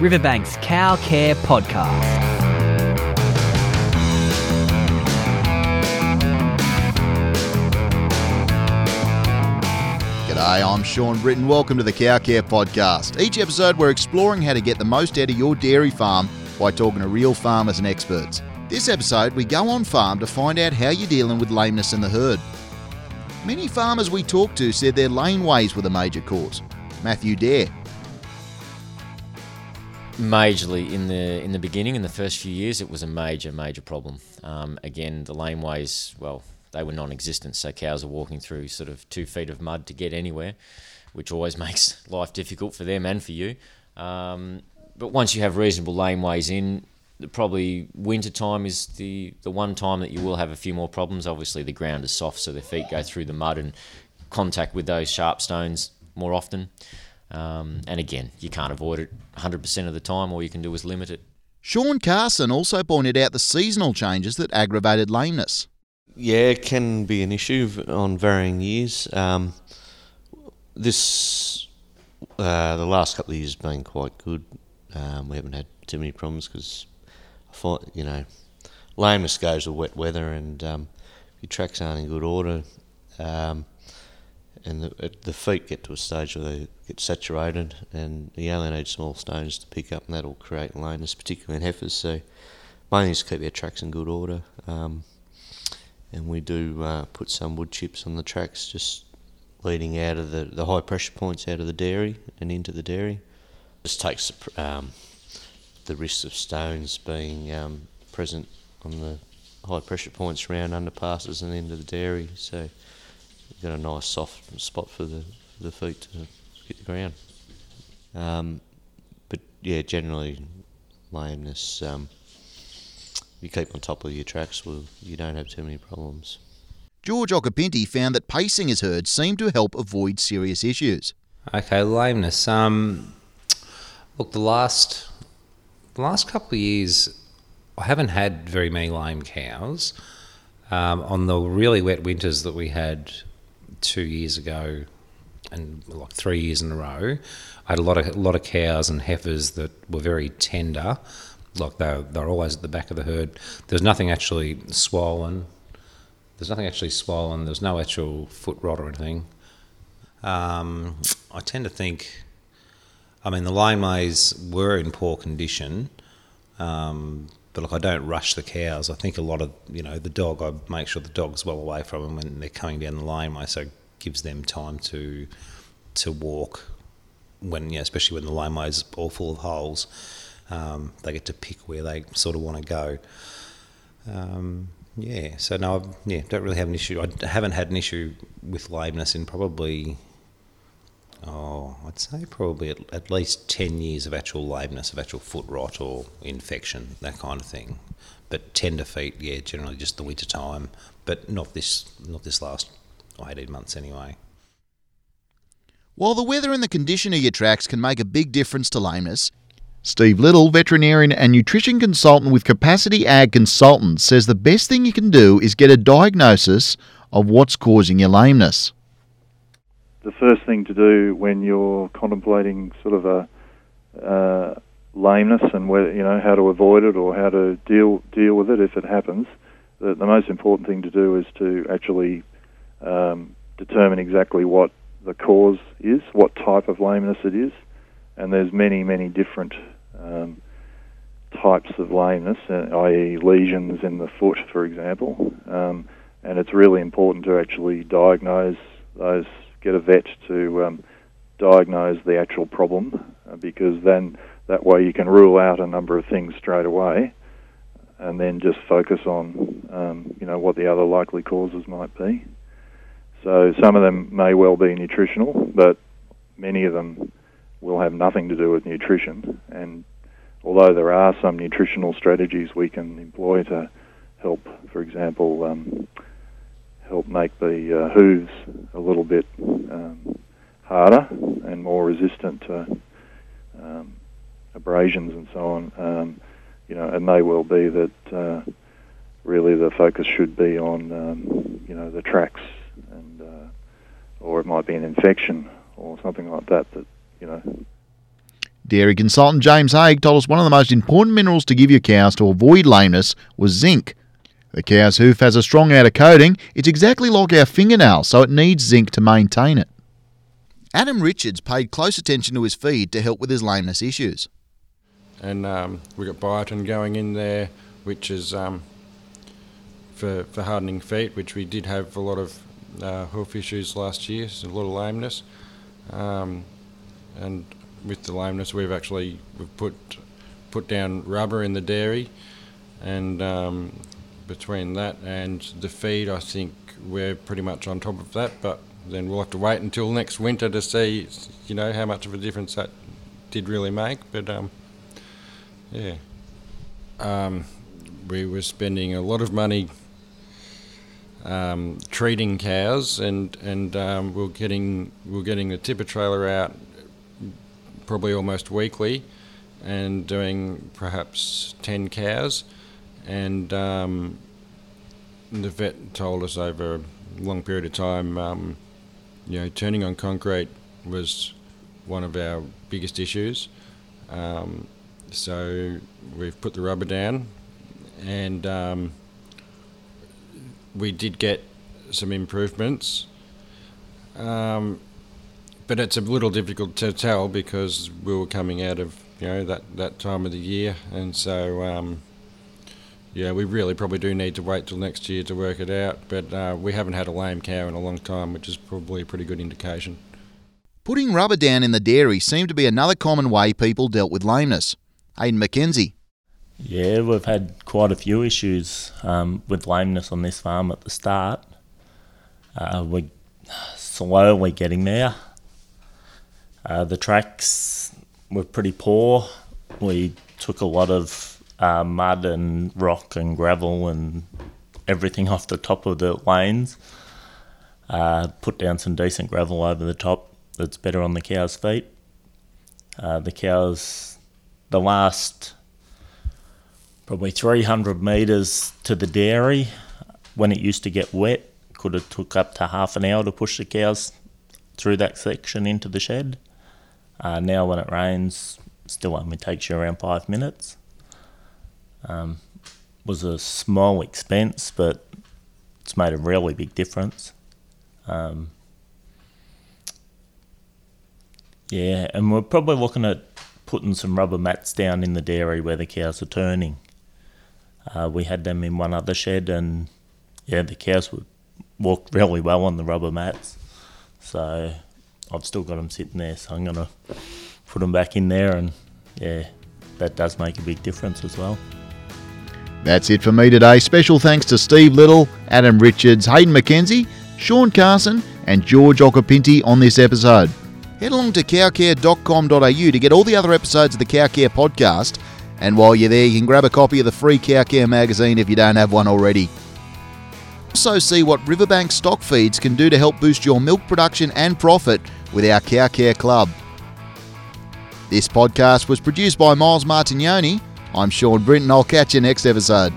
Riverbank's Cow Care Podcast. G'day, I'm Sean Britton. Welcome to the Cow Care Podcast. Each episode, we're exploring how to get the most out of your dairy farm by talking to real farmers and experts. This episode, we go on farm to find out how you're dealing with lameness in the herd. Many farmers we talked to said their laneways were the major cause. Matthew Dare. Majorly in the in the beginning, in the first few years, it was a major major problem. Um, again, the laneways, well, they were non-existent, so cows are walking through sort of two feet of mud to get anywhere, which always makes life difficult for them and for you. Um, but once you have reasonable laneways in, probably winter time is the the one time that you will have a few more problems. Obviously, the ground is soft, so their feet go through the mud and contact with those sharp stones more often. Um, and again, you can't avoid it 100% of the time. All you can do is limit it. Sean Carson also pointed out the seasonal changes that aggravated lameness. Yeah, it can be an issue on varying years. Um, this uh, the last couple of years have been quite good. Um, we haven't had too many problems because I find you know lameness goes with wet weather and um, your tracks aren't in good order. Um, and the, the feet get to a stage where they get saturated, and you only need small stones to pick up, and that'll create lameness, particularly in heifers. So, main thing is to keep your tracks in good order. Um, and we do uh, put some wood chips on the tracks, just leading out of the, the high pressure points out of the dairy and into the dairy. Just takes um, the risk of stones being um, present on the high pressure points around underpasses and into the dairy. So got a nice soft spot for the for the feet to hit the ground. Um, but yeah, generally lameness. Um, you keep on top of your tracks, well, you don't have too many problems. George Occhipinti found that pacing his herd seemed to help avoid serious issues. Okay, lameness. Um, look, the last the last couple of years, I haven't had very many lame cows. Um, on the really wet winters that we had two years ago, and like three years in a row, I had a lot of a lot of cows and heifers that were very tender like they're, they're always at the back of the herd. There's nothing actually swollen. There's nothing actually swollen. There's no actual foot rot or anything. Um, I tend to think, I mean, the laneways were in poor condition, um, but look, I don't rush the cows. I think a lot of, you know, the dog, I make sure the dog's well away from them when they're coming down the laneway, so it gives them time to to walk when, you know, especially when the laneway's all full of holes. Um, they get to pick where they sort of want to go. Um, yeah, so no, I've, yeah, don't really have an issue. I haven't had an issue with lameness in probably, oh, I'd say probably at, at least 10 years of actual lameness, of actual foot rot or infection, that kind of thing. But tender feet, yeah, generally just the winter time, but not this, not this last 18 months anyway. While the weather and the condition of your tracks can make a big difference to lameness, Steve Little, veterinarian and nutrition consultant with Capacity Ag Consultants, says the best thing you can do is get a diagnosis of what's causing your lameness. The first thing to do when you're contemplating sort of a uh, lameness and whether you know how to avoid it or how to deal deal with it if it happens, the, the most important thing to do is to actually um, determine exactly what the cause is, what type of lameness it is and there's many, many different um, types of lameness, uh, i.e., lesions in the foot, for example. Um, and it's really important to actually diagnose those, get a vet to um, diagnose the actual problem, uh, because then that way you can rule out a number of things straight away, and then just focus on, um, you know, what the other likely causes might be. So some of them may well be nutritional, but many of them will have nothing to do with nutrition. And although there are some nutritional strategies we can employ to help, for example, um, help make the uh, hooves a little bit um, harder and more resistant to um, abrasions and so on. Um, you know, it may well be that uh, really the focus should be on um, you know the tracks, and uh, or it might be an infection or something like that that you know. Dairy consultant James Haig told us one of the most important minerals to give your cows to avoid lameness was zinc. The cow's hoof has a strong outer coating. It's exactly like our fingernail, so it needs zinc to maintain it. Adam Richards paid close attention to his feed to help with his lameness issues. And um, we've got biotin going in there, which is um, for, for hardening feet, which we did have a lot of uh, hoof issues last year, so a lot of lameness. Um, and with the lameness, we've actually we've put put down rubber in the dairy, and um, between that and the feed, I think we're pretty much on top of that. But then we'll have to wait until next winter to see, you know, how much of a difference that did really make. But um, yeah, um, we were spending a lot of money um, treating cows, and and um, we're getting we're getting the tipper trailer out probably almost weekly, and doing perhaps ten cows and um, the vet told us over a long period of time, um, you know, turning on concrete was one of our biggest issues. Um, so we've put the rubber down, and um, we did get some improvements. Um, but it's a little difficult to tell because we were coming out of you know that, that time of the year, and so um, yeah, we really probably do need to wait till next year to work it out, but uh, we haven't had a lame cow in a long time, which is probably a pretty good indication. Putting rubber down in the dairy seemed to be another common way people dealt with lameness. Hayden McKenzie. Yeah, we've had quite a few issues um, with lameness on this farm at the start. Uh, we're slowly getting there. Uh, the tracks were pretty poor. We took a lot of uh, mud and rock and gravel and everything off the top of the lanes. Uh, put down some decent gravel over the top that's better on the cow's feet. Uh, the cows, the last probably 300 metres to the dairy, when it used to get wet, could have took up to half an hour to push the cows through that section into the shed. Uh, now when it rains, still only takes you around five minutes. Um, was a small expense, but it's made a really big difference. Um, yeah, and we're probably looking at putting some rubber mats down in the dairy where the cows are turning. Uh, we had them in one other shed, and yeah, the cows would walk really well on the rubber mats. So I've still got them sitting there, so I'm gonna put them back in there, and yeah, that does make a big difference as well. That's it for me today. Special thanks to Steve Little, Adam Richards, Hayden McKenzie, Sean Carson, and George Occhipinti on this episode. Head along to cowcare.com.au to get all the other episodes of the Cow Care podcast. And while you're there, you can grab a copy of the free Cow Care magazine if you don't have one already. Also, see what Riverbank stock feeds can do to help boost your milk production and profit with our Cow Care Club. This podcast was produced by Miles Martignoni I'm Sean Brinton. I'll catch you next episode.